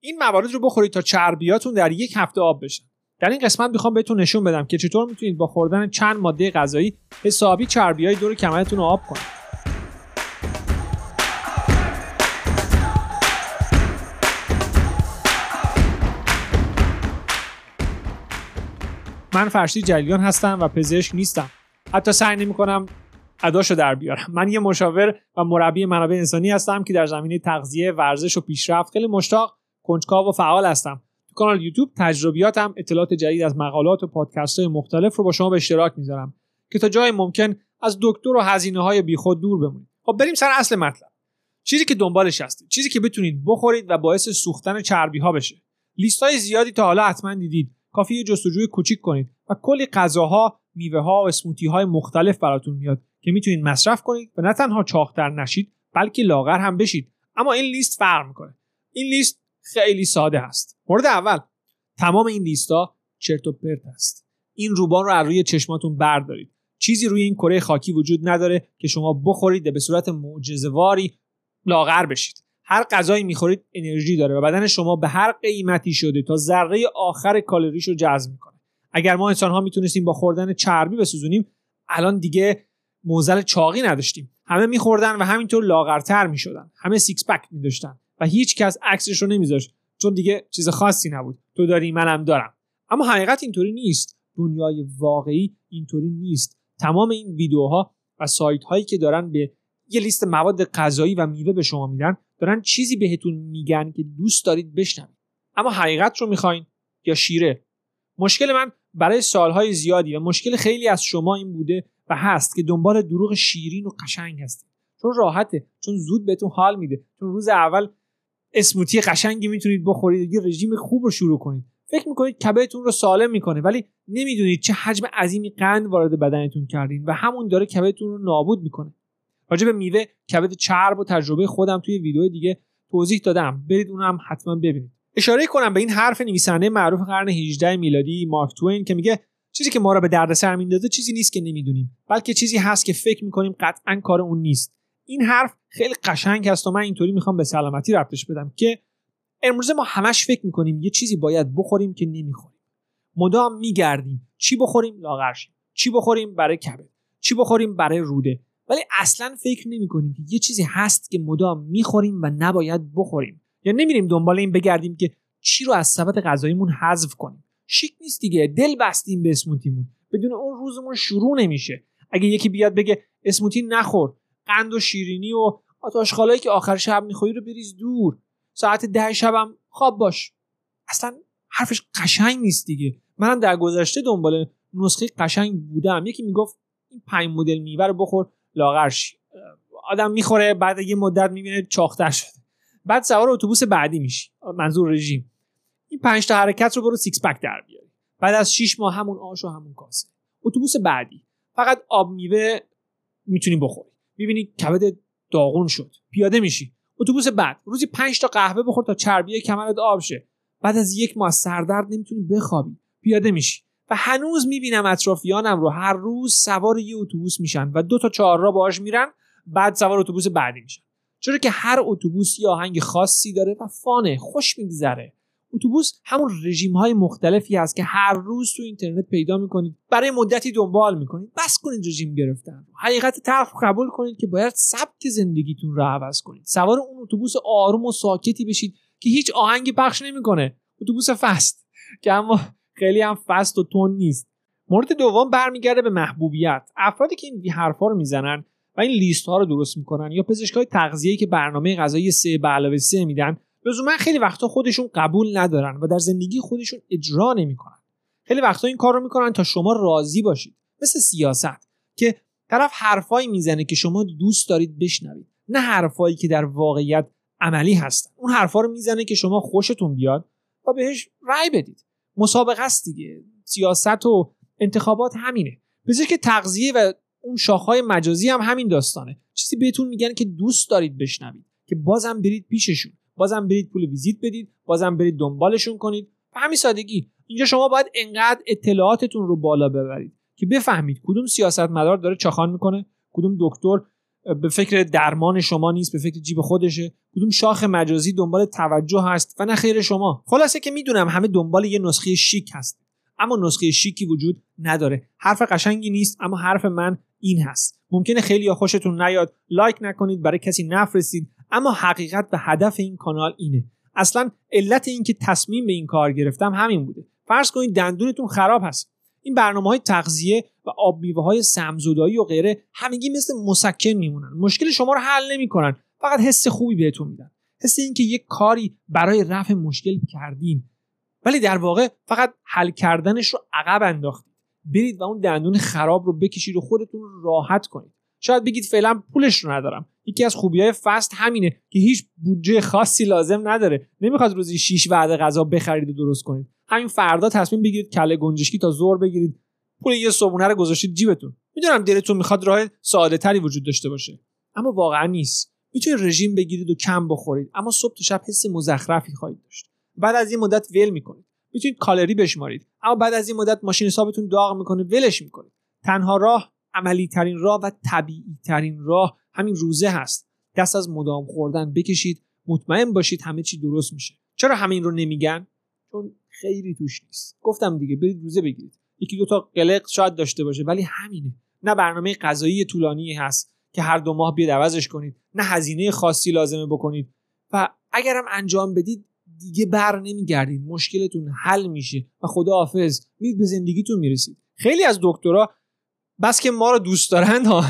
این موارد رو بخورید تا چربیاتون در یک هفته آب بشن در این قسمت می‌خوام بهتون نشون بدم که چطور می‌تونید با خوردن چند ماده غذایی حسابی چربی های دور کمرتون رو آب کنید. من فرشی جلیان هستم و پزشک نیستم. حتی سعی نمی کنم اداشو در بیارم. من یه مشاور و مربی منابع انسانی هستم که در زمینه تغذیه ورزش و پیشرفت خیلی مشتاق کنجکاو و فعال هستم. تو کانال یوتیوب تجربیاتم اطلاعات جدید از مقالات و پادکست های مختلف رو با شما به اشتراک می‌ذارم که تا جای ممکن از دکتر و هزینه های بیخود دور بمونید. خب بریم سر اصل مطلب. چیزی که دنبالش هستید چیزی که بتونید بخورید و باعث سوختن چربی ها بشه. لیست های زیادی تا حالا حتما دیدید. کافی یه جستجوی کوچیک کنید و کلی غذاها میوه ها و اسموتی های مختلف براتون میاد که می‌تونید مصرف کنید و نه تنها چاقتر نشید بلکه لاغر هم بشید. اما این لیست فرق می‌کنه. این لیست خیلی ساده هست. مورد اول تمام این لیستا چرت و پرت است. این روبان رو از روی چشماتون بردارید. چیزی روی این کره خاکی وجود نداره که شما بخورید به صورت معجزه‌واری لاغر بشید. هر غذایی می‌خورید انرژی داره و بدن شما به هر قیمتی شده تا ذره آخر کالریش رو جذب می‌کنه. اگر ما انسان ها می‌تونستیم با خوردن چربی بسوزونیم الان دیگه معضل چاقی نداشتیم. همه میخوردن و همینطور لاغرتر می‌شدن. همه six pack میداشتن. و هیچ کس عکسش رو نمیذاشت چون دیگه چیز خاصی نبود. تو داری منم دارم. اما حقیقت اینطوری نیست. دنیای واقعی اینطوری نیست. تمام این ویدیوها و سایت هایی که دارن به یه لیست مواد غذایی و میوه به شما میدن دارن چیزی بهتون میگن که دوست دارید بشنوید. اما حقیقت رو می‌خواین یا شیره؟ مشکل من برای سالهای زیادی و مشکل خیلی از شما این بوده و هست که دنبال دروغ شیرین و قشنگ هستید. چون راحته چون زود بهتون حال میده. چون روز اول اسموتی قشنگی می‌تونید بخورید یه رژیم خوب رو شروع کنید. فکر می‌کنید کبدتون رو سالم می‌کنه ولی نمی‌دونید چه حجم عظیمی قند وارد بدنتون کردین و همون داره کبدتون رو نابود می‌کنه. راجع به میوه کبد چرب و تجربه خودم توی ویدیو دیگه توضیح دادم. برید اونم حتما ببینید. اشاره کنم به این حرف نویسنده معروف قرن 18 میلادی مارک توین که میگه چیزی که ما را به دردسر میندازه چیزی نیست که نمی‌دونیم بلکه چیزی هست که فکر می‌کنیم قطعا کار اون نیست. این حرف خیلی قشنگ هست و من اینطوری می‌خوام به سلامتی ربطش بدم که امروزه ما همش فکر می‌کنیم یه چیزی باید بخوریم که نمی‌خوریم. مدام میگردیم چی بخوریم؟ لاغر چی بخوریم؟ برای کبد. چی بخوریم؟ برای روده. ولی اصلا فکر نمی‌کنیم که یه چیزی هست که مدام می‌خوریم و نباید بخوریم. یا نمیریم دنبال این بگردیم که چی رو از سبد غذاییمون حذف کنیم. شیک نیست دیگه. دل بستیم به اسموتیمون. بدون اون روزمون شروع نمیشه. اگه یکی بیاد بگه smoothie نخور. قند و شیرینی و آت آشغالایی که آخر شب می‌خوری رو بریز دور. ساعت ده شبم خواب باش. اصلا حرفش قشنگ نیست دیگه. منم در گذشته دنبال نسخه قشنگ بودم. یکی می‌گفت این پنج مدل میوه رو بخور لاغر شی آدم می‌خوره بعد یه مدت می‌بینه چاق‌تر شده. بعد سوار اتوبوس بعدی میشی. منظور رژیم. این پنج تا حرکت رو برو six pack در بیاری. بعد از 6 ماه همون آش و همون کاسه. اتوبوس بعدی. فقط آب میوه می‌تونی بخوری. می‌بینی کبد داغون شد. پیاده میشی. اتوبوس بعد روزی 5 تا قهوه بخور تا چربی کمرت آب شه. بعد از یک ماه سردرد نمی‌تونی بخوابی. پیاده میشی. و هنوز می‌بینم اطرافیانم رو هر روز سوار یه اتوبوس میشن و دو تا چهار را باهاش میرن بعد سوار اتوبوس بعدی میشن. چرا که هر اتوبوس یه آهنگ خاصی داره و فانه خوش میگذره. اتوبوس همون رژیم های مختلفی هست که هر روز تو اینترنت پیدا می‌کنید. برای مدتی دنبال می‌کنید. بس کنید رژیم گرفتن حقیقت طرف قبول کنید که باید سبک زندگیتون رو عوض کنید. سوار اون اتوبوس آروم و ساکتی بشید که هیچ آهنگی پخش نمی‌کنه. اتوبوس فست. که اما خیلی هم فست و تون نیست. مورد دوم برمیگرده به محبوبیت. افرادی که این حرفا رو می‌زنن و این لیست ها رو درست می‌کنن یا پزشکای تغذیه که برنامه غذایی سه به علاوه سه میدن لزوما خیلی وقتا خودشون قبول ندارن و در زندگی خودشون اجرا نمی‌کنن. خیلی وقتا این کار رو می‌کنن تا شما راضی باشید. مثل سیاست که طرف حرفایی می‌زنه که شما دوست دارید بشنوید نه حرفایی که در واقعیت عملی هستن. اون حرفا رو می‌زنه که شما خوشتون بیاد و بهش رأی بدید. مسابقه است دیگه. سیاست و انتخابات همینه. بذار که تغذیه و اون شاخهای مجازی هم همین داستانه. چیزی بهتون میگن که دوست دارید بشنوید که بازم برید پیششون. بازم برید پول ویزیت بدید بازم برید دنبالشون کنید. به همین سادگی. اینجا شما باید انقدر اطلاعاتتون رو بالا ببرید که بفهمید کدوم سیاستمدار داره چاخان می‌کنه کدوم دکتر به فکر درمان شما نیست به فکر جیب خودشه کدوم شاخ مجازی دنبال توجه هست و نه خیر شما. خلاصه که می‌دونم همه دنبال یه نسخه شیک هست اما نسخه شیکی وجود نداره. حرف قشنگی نیست اما حرف من این هست. ممکنه خیلی خوشتون نیاد لایک نکنید برای کسی نفرستید. اما حقیقت و هدف این کانال اینه. اصلا علت این که تصمیم به این کار گرفتم همین بوده. فرض کنید دندونتون خراب هست. این برنامه های تغذیه و آب میوه های سمزدایی و غیره همگی مثل مسکن میمونن. مشکل شما رو حل نمی‌کنن. فقط حس خوبی بهتون میدن. حس اینکه یک کاری برای رفع مشکل کردین. ولی در واقع فقط حل کردنش رو عقب انداختید. برید و اون دندون خراب رو بکشید و خودتون راحت کنید. شاید بگید فعلا پولش رو ندارم. یکی از خوبی های فست همینه که هیچ بودجه خاصی لازم نداره. نمی‌خواد روزی 6 وعده غذا بخرید و درست کنید. همین فردا تصمیم بگیرید کله گنجشکی تا زور بگیرید. پول یه صبحونه رو گذاشتید جیبتون. می‌دونم دلتون می‌خواد راه ساده تری وجود داشته باشه اما واقعا نیست. می‌تونید رژیم بگیرید و کم بخورید اما صبح تا شب حس مزخرفی خواهید داشت. بعد از این مدت ول می‌کنید. می‌تونید کالری بشمارید اما بعد از این مدت ماشین حسابتون داغ می‌کنه ولش می‌کنید. تنها راه عملی ترین راه و طبیعی ترین راه همین روزه هست. دست از مدام خوردن بکشید مطمئن باشید همه چی درست میشه. چرا همین رو نمیگن؟ چون خیلی توش نیست. گفتم دیگه برید روزه بگیرید. یکی دو تا قلق شاید داشته باشه ولی همینه. نه برنامه غذایی طولانی هست که هر دو ماه بیاد عوضش کنید نه هزینه خاصی لازمه بکنید. و اگرم انجام بدید دیگه بر نمیگردید. مشکلتون حل میشه و خداحافظ. میرید به زندگیتون می‌رسید. خیلی از دکترها بس که ما رو دوست دارند ها.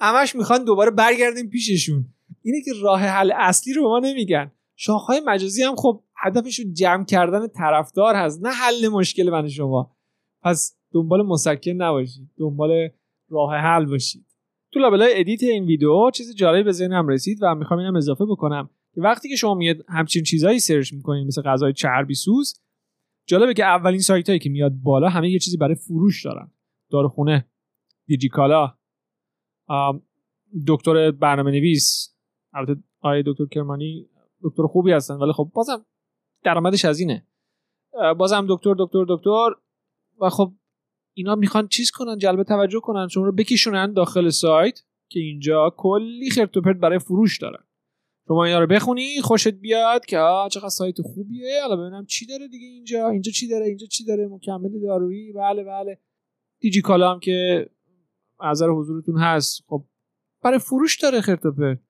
همش می‌خوان دوباره برگردیم پیششون. اینه که راه حل اصلی رو به ما نمیگن. شاخهای مجازی هم خب هدفش جمع کردن طرفدار هست نه حل مشکل من شما. پس دنبال مسکن نباشید دنبال راه حل باشید. تو لابلای edit این ویدیو چیز جالبی به ذهنم رسید و می‌خوام اینم اضافه بکنم که وقتی که شما میاد همچین چیزایی search می‌کنید مثل غذای چربی سوز جالبه که اولین سایت هایی که میاد بالا همه یه چیزی برای فروش دارن. داروخونه. دیجیکالا دکتر برنامه نویس البته آیه دکتر کرمانی دکتر خوبی هستن ولی خب بازم درآمدش از اینه. بازم دکتر دکتر دکتر و خب اینا می‌خوان چیز کنن جلب توجه کنن شما رو بکشونن داخل سایت که اینجا کلی خرت و برای فروش دارن. شما اینا رو بخونی خوشت بیاد که آ چقدر سایت خوبیه. حالا ببینم چی داره دیگه اینجا اینجا چی داره اینجا چی داره مکمل دارویی. بله بله. دیجی کالا هم که نظر حضورتون هست. خب برای فروش داره خرت و پرت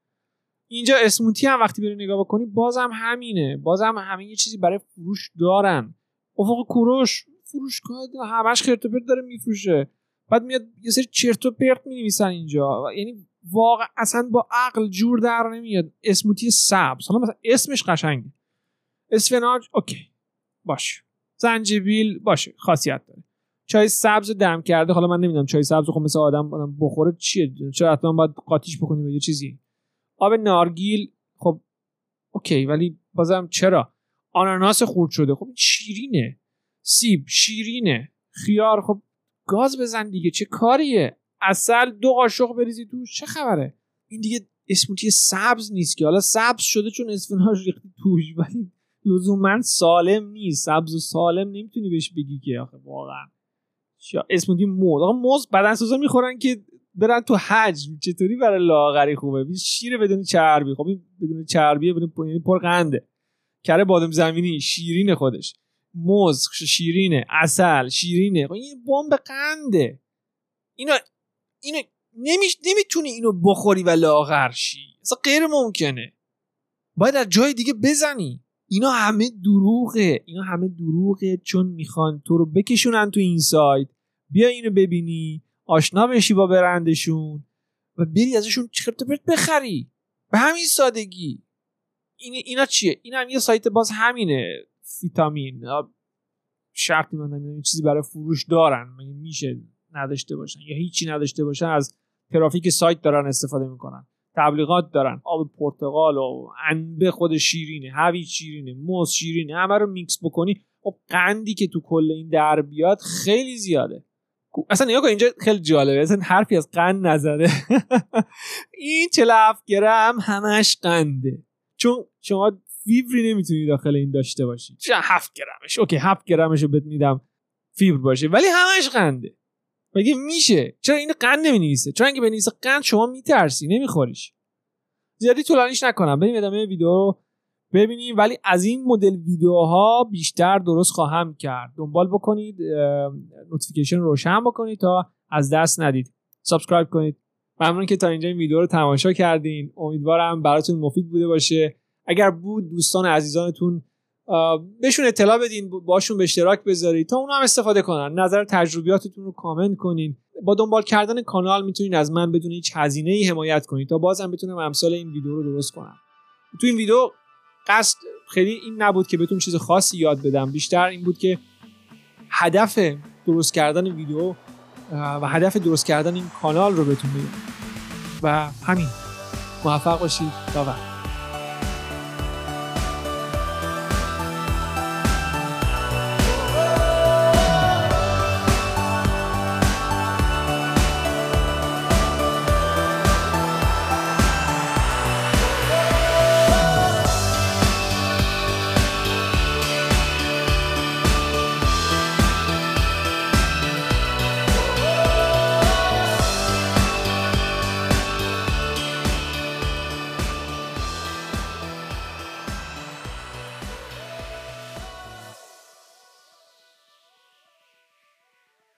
اینجا اسموتی هم وقتی بری نگاه بکنی بازم همینه. بازم همه یه چیزی برای فروش دارن. افق کوروش فروشگاه همش خرت و پرت داره میفروشه. بعد میاد یه سری چرت و پرت می‌نویسن اینجا. یعنی واقعا اصلا با عقل جور در نمیاد. اسموتی سبز. حالا مثلا اسمش قشنگه. اسفناج اوکی. باشه. زنجبیل باشه. خاصیت داره. چای سبز دم کرده. حالا من نمی‌دونم چای سبز خب مثل آدم بخوره چیه؟ چرا حتما باید قاطیش بکنیم یه چیزی؟ آب نارگیل خب اوکی ولی بازم چرا؟ آناناس خورد شده. خب شیرینه. سیب شیرینه. خیار خب گاز بزن دیگه. چه کاریه؟ اصل دو قاشق بریزی تو چه خبره؟ این دیگه اسموتی سبز نیست که. حالا سبز شده چون اسفناج ریختی توش ولی لزوما سالم نیست. سبز و سالم نمی‌تونی بهش بگی که. آخه واقعا. اسموتی موز. آقا موز بدن سوزا می‌خورن که برن تو حج. چطوری برای لاغری خوبه؟ شیر بدون چربی. خب این بدون چربیه بدون یعنی پر قنده. کره بادم زمینی شیرین خودش. موز شیرینه. اصل شیرینه. خب این بمب قنده. اینو اینو نمیش نمی‌تونی اینو بخوری و لاغر شی. اصلا غیر ممکنه. باید از جای دیگه بزنی. اینا همه دروغه. اینا همه دروغه چون می‌خوان تو رو بکشونن تو این سایت. بیا اینو ببینی آشنا بشی با برندشون و بری ازشون چرت پرت بخری. به همین سادگی. این اینا چیه؟ این هم یه سایت باز همینه. ویتامین شرطی من این چیزی برای فروش دارن. میشه نداشته باشن؟ یا هیچی نداشته باشن از ترافیک سایت دارن استفاده می‌کنن. تبلیغات دارن. آب پرتقال و انبه خود شیرینه هویج شیرینه موز شیرینه همه رو میکس بکنی. خب قندی که تو کل این در بیاد خیلی زیاده. اصلا نگاه اینجا خیلی جالبه. اصلا حرفی از قند نزده. این 47 گرم همش قنده. چون شما فیبری نمی‌تونی داخل این داشته باشی. 7 گرمش. اوکی 7 گرمش رو بهت میدم فیبر باشه. ولی همش قنده. بگه میشه؟ چرا این قند نمی‌نویسه؟ چرا اینکه بنویسه قند شما میترسی نمیخوریش. زیادی طولانیش نکنم. بریم ادامه ویدیو. رو ببینیم ولی از این مدل ویدیوها بیشتر درست خواهم کرد. دنبال بکنید notification روشن بکنید تا از دست ندید. subscribe کنید. ممنون که تا اینجا این ویدیو رو تماشا کردین. امیدوارم براتون مفید بوده باشه. اگر بود دوستان عزیزانتون بهشون اطلاع بدین باشون به اشتراک بذارید تا اونا هم استفاده کنن. نظر تجربیاتتون رو کامنت کنین. با دنبال کردن کانال می‌تونین از من بدون هیچ هزینه ای حمایت کنید تا بازم بتونم امثال این ویدیو رو درست کنم. تو این ویدیو قصد خیلی این نبود که بهتون چیز خاصی یاد بدم. بیشتر این بود که هدف درست کردن ویدیو و هدف درست کردن این کانال رو بهتون بگم و همین. موفق باشید. تا